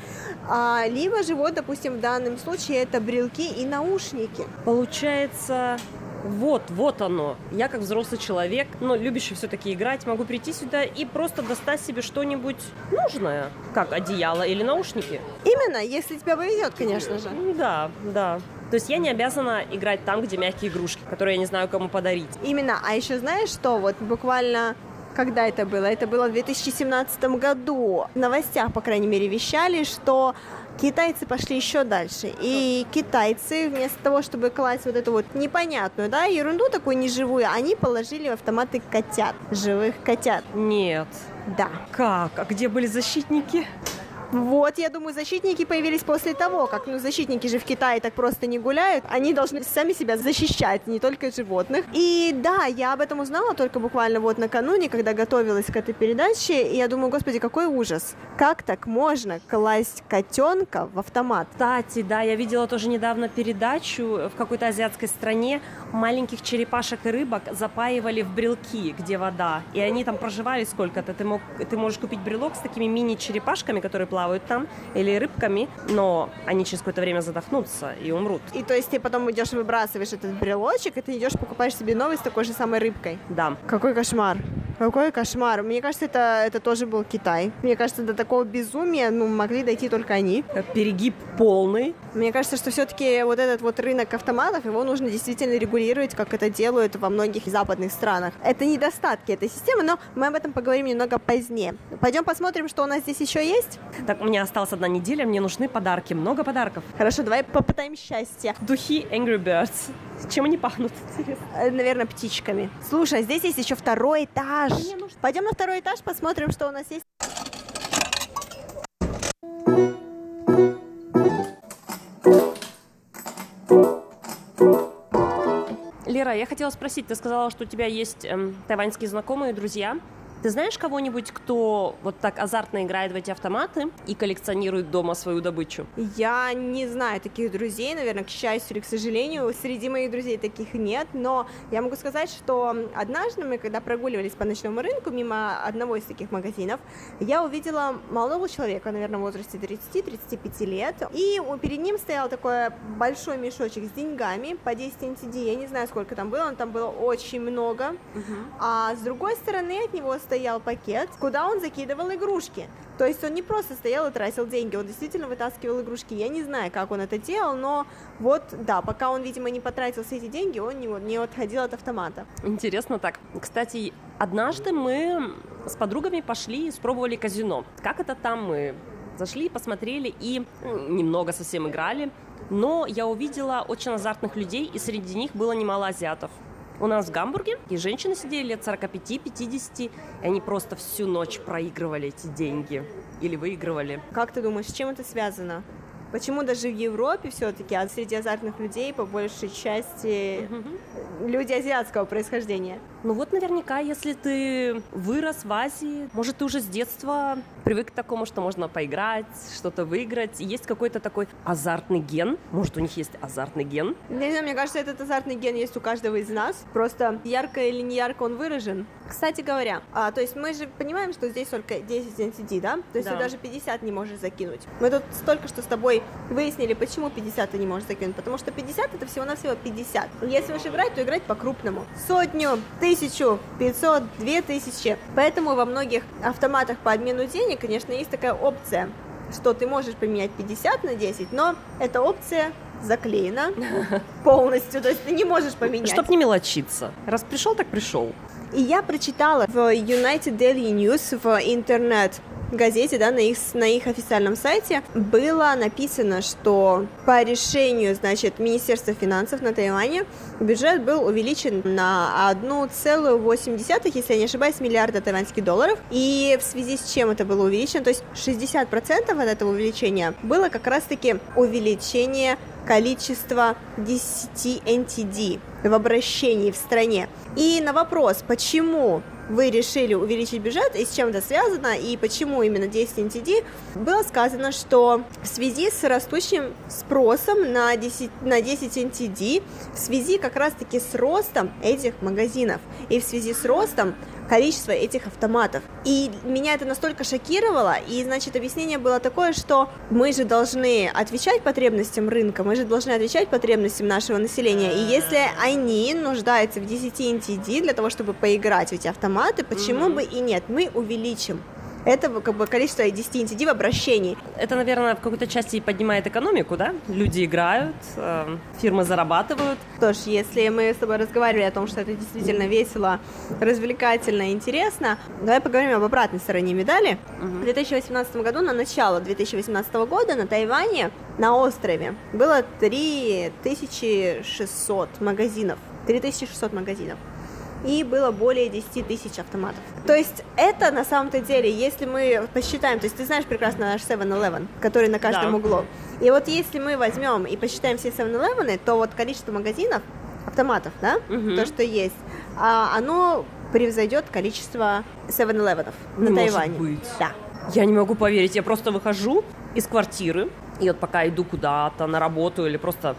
а, либо же вот, допустим, в данном случае это брелки и наушники. Получается, вот, вот оно. Я как взрослый человек, но любящий все-таки играть, могу прийти сюда и просто достать себе что-нибудь нужное, как одеяло или наушники. Именно, если тебя повезет, конечно же. М, Да, да. То есть я не обязана играть там, где мягкие игрушки, которые я не знаю, кому подарить. Именно, а еще знаешь что, вот буквально когда это было? Это было в 2017 году. В новостях, по крайней мере, вещали, что китайцы пошли еще дальше. И китайцы вместо того, чтобы класть вот эту вот непонятную, да, ерунду такую неживую, они положили в автоматы котят, живых котят. Нет. Да. Как? А где были защитники? Вот, я думаю, защитники появились после того, как, ну, защитники же в Китае так просто не гуляют, они должны сами себя защищать, не только животных. И да, я об этом узнала только буквально вот накануне, когда готовилась к этой передаче, и я думаю, господи, какой ужас. Как так можно класть котенка в автомат? Кстати, да, я видела тоже недавно передачу в какой-то азиатской стране. Маленьких черепашек и рыбок запаивали в брелки, где вода. И они там проживали сколько-то. Ты, мог, ты можешь купить брелок с такими мини-черепашками, которые плавают там, или рыбками, но они через какое-то время задохнутся и умрут. И то есть ты потом идешь и выбрасываешь этот брелочек, и ты идешь покупаешь себе новый с такой же самой рыбкой. Да. Какой кошмар. Какой кошмар. Мне кажется, это, это тоже был Китай. Мне кажется, до такого безумия ну, могли дойти только они. Перегиб полный. Мне кажется, что все-таки вот этот вот рынок автоматов, его нужно действительно регулировать, как это делают во многих западных странах. Это недостатки этой системы, но мы об этом поговорим немного позднее. Пойдем посмотрим, что у нас здесь еще есть. Так, у меня осталась одна неделя, мне нужны подарки, много подарков. Хорошо, давай попытаем счастье. Духи Angry Birds. Чем они пахнут, интересно? Э, Наверное, птичками. Слушай, а здесь есть еще второй этаж. Пойдем на второй этаж, посмотрим, что у нас есть. Лера, я хотела спросить, ты сказала, что у тебя есть эм, тайваньские знакомые, друзья. Ты знаешь кого-нибудь, кто вот так азартно играет в эти автоматы и коллекционирует дома свою добычу? Я не знаю таких друзей, наверное, к счастью или к сожалению, среди моих друзей таких нет, но я могу сказать, что однажды мы, когда прогуливались по ночному рынку мимо одного из таких магазинов, я увидела молодого человека, наверное, в возрасте 30-35 лет, и перед ним стоял такой большой мешочек с деньгами по 10 NTD, я не знаю, сколько там было, но там было очень много, а с другой стороны от него стоял стоял пакет, куда он закидывал игрушки. То есть он не просто стоял и тратил деньги, он действительно вытаскивал игрушки. Я не знаю, как он это делал, но вот, да, пока он, видимо, не потратил все эти деньги, он не, не отходил от автомата. Интересно так. Кстати, однажды мы с подругами пошли и спробовали казино. Как это там мы зашли, посмотрели и немного совсем играли. Но я увидела очень азартных людей, и среди них было немало азиатов. У нас в Гамбурге и женщины сидели лет 45-50, и они просто всю ночь проигрывали эти деньги или выигрывали. Как ты думаешь, с чем это связано? Почему даже в Европе все-таки, а среди азартных людей по большей части люди азиатского происхождения? Ну вот наверняка, если ты вырос в Азии, может, ты уже с детства привык к такому, что можно поиграть, что-то выиграть. Есть какой-то такой азартный ген. Может, у них есть азартный ген? Не знаю, мне кажется, этот азартный ген есть у каждого из нас. Просто ярко или не ярко он выражен. Кстати говоря, а, то есть мы же понимаем, что здесь только 10 NCD, да? То есть Да. ты даже 50 не можешь закинуть. Мы тут столько что с тобой выяснили, почему 50 ты не можешь закинуть. Потому что 50 это всего-навсего 50. Если уж играть, то играть по-крупному. Сотню, тысячу, 500, 2000. Поэтому во многих автоматах по обмену денег, конечно, есть такая опция, что ты можешь поменять 50 на 10, но эта опция заклеена полностью, то есть ты не можешь поменять. Чтоб не мелочиться. Раз пришел, так пришел. И я прочитала в United Daily News в интернет газете, да, на их, на их официальном сайте было написано, что по решению, значит, Министерства финансов на Тайване бюджет был увеличен на 1,8, если я не ошибаюсь, миллиарда тайваньских долларов. И в связи с чем это было увеличено, то есть 60% от этого увеличения было как раз-таки увеличение количества 10 NTD в обращении в стране. И на вопрос, почему вы решили увеличить бюджет и с чем это связано, и почему именно 10 NTD, было сказано, что в связи с растущим спросом на 10, на 10 NTD, в связи как раз-таки с ростом этих магазинов, и в связи с ростом количество этих автоматов. И меня это настолько шокировало, и, значит, объяснение было такое, что мы же должны отвечать потребностям рынка, мы же должны отвечать потребностям нашего населения, и если они нуждаются в 10 NTD для того, чтобы поиграть в эти автоматы, почему бы и нет, мы увеличим это как бы количество 10 NTD в обращении. Это, наверное, в какой-то части поднимает экономику, да? Люди играют, э, фирмы зарабатывают. Что ж, если мы с тобой разговаривали о том, что это действительно весело, развлекательно, интересно, давай поговорим об обратной стороне медали. В 2018 году, на начало 2018 года на Тайване, на острове, было 3600 магазинов. 3600 магазинов и было более 10 тысяч автоматов. То есть это на самом-то деле, если мы посчитаем, то есть ты знаешь прекрасно наш 7-Eleven, который на каждом Да. углу. И вот если мы возьмем и посчитаем все 7-Eleven, то вот количество магазинов, автоматов, да, Мгм. то, что есть, а, оно превзойдет количество 7-Eleven Не на может Тайване. быть. Да. Я не могу поверить, я просто выхожу из квартиры, и вот пока иду куда-то на работу или просто...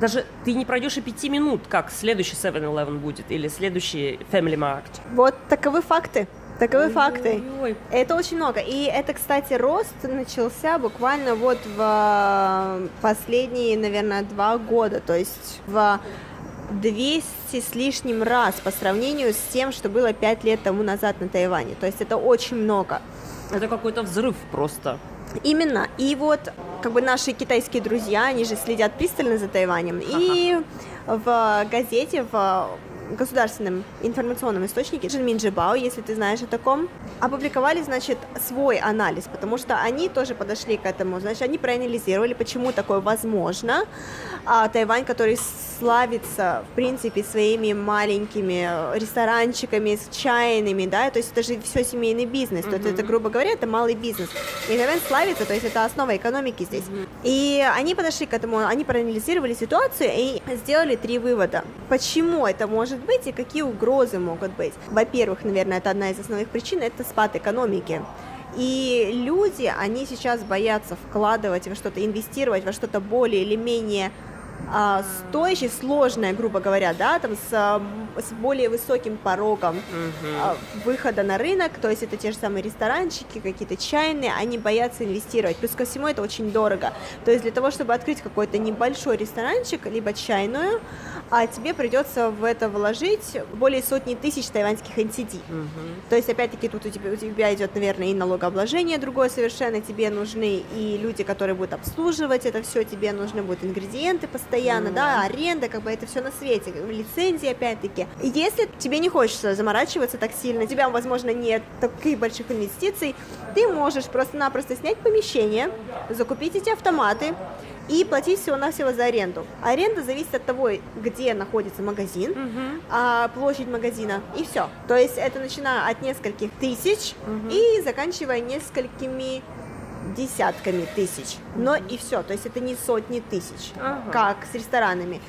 Даже ты не пройдешь и пяти минут, как следующий 7-Eleven будет или следующий Family Mart. Вот таковы факты. Таковы факты. Ой, Это очень много. И это, кстати, рост начался буквально вот в э, последние, наверное, два года. То есть в 200 с лишним раз по сравнению с тем, что было 5 лет тому назад на Тайване. То есть это очень много. это какой-то взрыв просто. Именно. И вот как бы наши китайские друзья, они же следят пристально за Тайванем. И в газете, в государственном информационном источнике Джинмин Джибао, если ты знаешь о таком, опубликовали, значит, свой анализ, потому что они тоже подошли к этому, значит, они проанализировали, почему такое возможно. А Тайвань, который славится, в принципе, своими маленькими ресторанчиками с чайными, да, то есть это же все семейный бизнес, то есть это, грубо говоря, это малый бизнес. И Тайвань славится, то есть это основа экономики здесь. И они подошли к этому, они проанализировали ситуацию и сделали три вывода. Почему это может быть и какие угрозы могут быть? Во-первых, наверное, это одна из основных причин, это спад экономики. И люди, они сейчас боятся вкладывать во что-то, инвестировать во что-то более или менее а, стоящее, сложное, грубо говоря, да, там с, с более высоким порогом а, выхода на рынок, то есть это те же самые ресторанчики, какие-то чайные, они боятся инвестировать. Плюс ко всему это очень дорого. То есть для того, чтобы открыть какой-то небольшой ресторанчик, либо чайную, а тебе придется в это вложить более сотни тысяч тайваньских NTD. Угу. То есть, опять-таки, тут у тебя, у тебя идет, наверное, и налогообложение другое совершенно, тебе нужны и люди, которые будут обслуживать это все, тебе нужны будут ингредиенты постоянно, mm. да, аренда, как бы это все на свете, лицензии, опять-таки. Если тебе не хочется заморачиваться так сильно, у тебя, возможно, нет таких больших инвестиций, ты можешь просто-напросто снять помещение, закупить эти автоматы, и платить всего-навсего за аренду. Аренда зависит от того, где находится магазин, uh-huh. а площадь магазина, и все. То есть это начиная от нескольких тысяч uh-huh. и заканчивая несколькими десятками тысяч. Но и все, то есть это не сотни тысяч, uh-huh. как с ресторанами.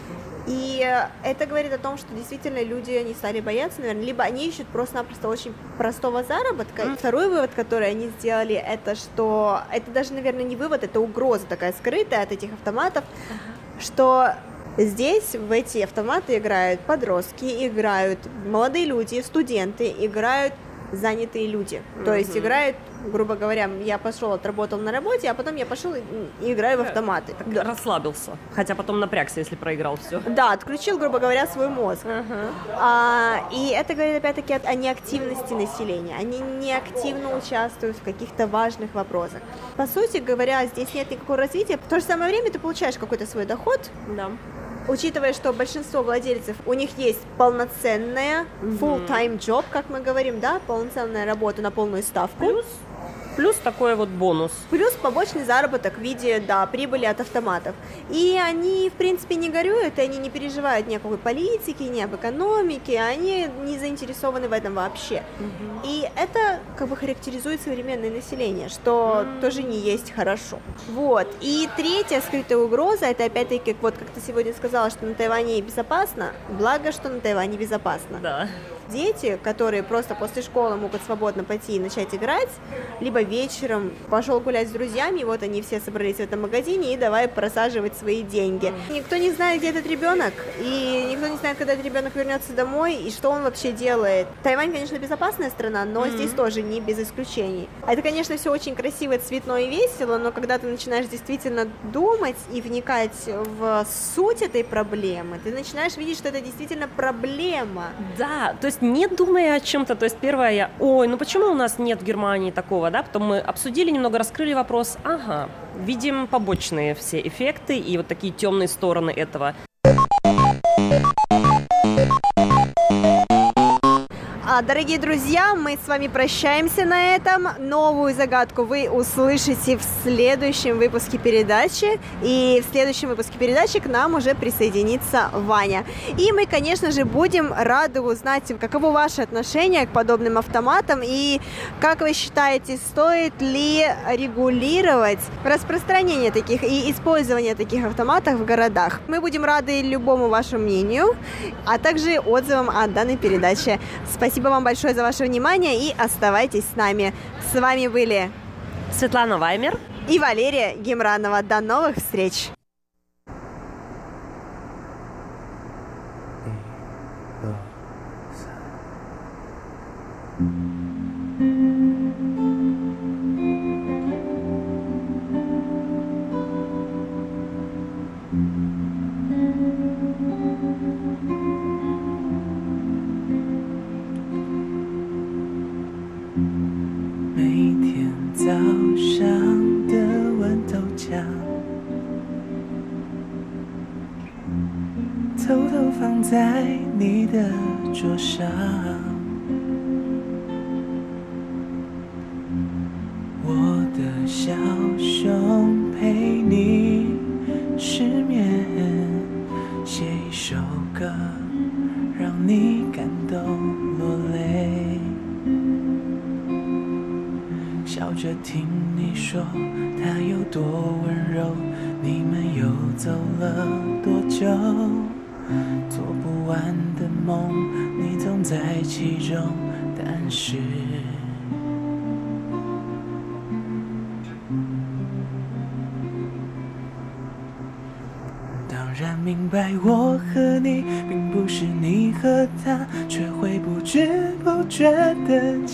И это говорит о том, что действительно люди не стали бояться, наверное, либо они ищут просто-напросто очень простого заработка. Mm. Второй вывод, который они сделали, это что это даже, наверное, не вывод, это угроза такая скрытая от этих автоматов, uh-huh. что Здесь в эти автоматы играют подростки, играют молодые люди, студенты, играют занятые люди. Mm-hmm. То есть играют, грубо говоря, я пошел, отработал на работе, а потом я пошел и, и играю в автоматы. Так да. Расслабился. Хотя потом напрягся, если проиграл все. Да, отключил, грубо говоря, свой мозг. Uh-huh. А, и это говорит опять-таки о неактивности населения. Они не активно участвуют в каких-то важных вопросах. По сути говоря, здесь нет никакого развития. В то же самое время ты получаешь какой-то свой доход. Да учитывая, что большинство владельцев, у них есть полноценная full-time job, как мы говорим, да, полноценная работа на полную ставку. Плюс Плюс такой вот бонус. Плюс побочный заработок в виде, да, прибыли от автоматов. И они, в принципе, не горюют, и они не переживают ни о какой политике, ни об экономике, они не заинтересованы в этом вообще. Угу. И это как бы характеризует современное население, что mm. тоже не есть хорошо. Вот. И третья скрытая угроза, это опять-таки, вот как ты сегодня сказала, что на Тайване безопасно, благо, что на Тайване безопасно. Да дети, которые просто после школы могут свободно пойти и начать играть, либо вечером пошел гулять с друзьями, и вот они все собрались в этом магазине и давай просаживать свои деньги. Никто не знает, где этот ребенок, и никто не знает, когда этот ребенок вернется домой и что он вообще делает. Тайвань, конечно, безопасная страна, но mm-hmm. здесь тоже не без исключений. Это, конечно, все очень красиво, цветно и весело, но когда ты начинаешь действительно думать и вникать в суть этой проблемы, ты начинаешь видеть, что это действительно проблема. Да, то есть есть не думая о чем-то, то есть первое я, ой, ну почему у нас нет в Германии такого, да, потом мы обсудили немного, раскрыли вопрос, ага, видим побочные все эффекты и вот такие темные стороны этого. Дорогие друзья, мы с вами прощаемся на этом. Новую загадку вы услышите в следующем выпуске передачи. И в следующем выпуске передачи к нам уже присоединится Ваня. И мы, конечно же, будем рады узнать, каково ваше отношение к подобным автоматам и как вы считаете, стоит ли регулировать распространение таких и использование таких автоматов в городах. Мы будем рады любому вашему мнению, а также отзывам о данной передаче. Спасибо вам большое за ваше внимание и оставайтесь с нами. С вами были Светлана Ваймер и Валерия Гемранова. До новых встреч! 在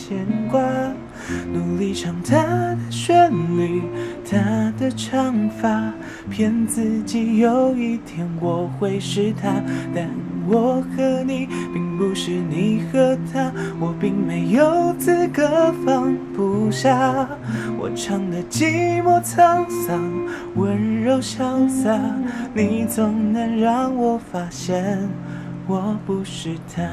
牵挂。努力唱他的旋律，他的长发，骗自己有一天我会是他。但我和你并不是你和他，我并没有资格放不下。我唱的寂寞沧桑，温柔潇洒，你总能让我发现我不是他。